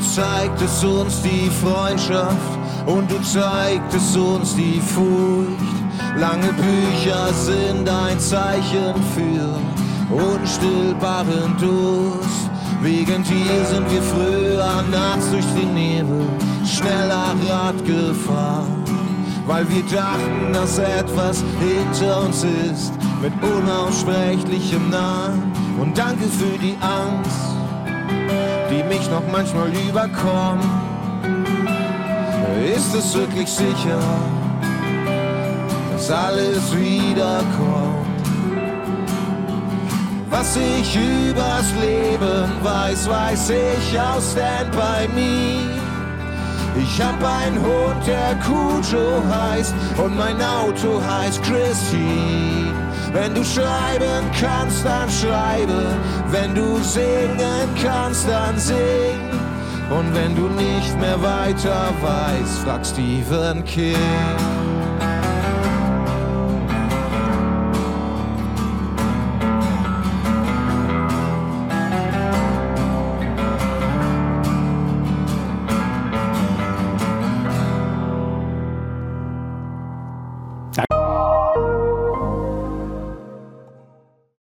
zeigtest uns die Freundschaft und du zeigtest uns die Furcht. Lange Bücher sind ein Zeichen für unstillbaren Durst. Wegen dir sind wir früher nachts durch den Nebel schneller Rad gefahren, weil wir dachten, dass etwas hinter uns ist mit unaussprechlichem Namen. Und danke für die Angst, mich noch manchmal überkommt. Ist es wirklich sicher, dass alles wiederkommt? Was ich übers Leben weiß, weiß ich aus Stand by Me. Ich hab einen Hund, der Cujo heißt und mein Auto heißt Christine. Wenn du schreiben kannst, dann schreibe. Wenn du singen kannst, dann sing. Und wenn du nicht mehr weiter weißt, frag Stephen King.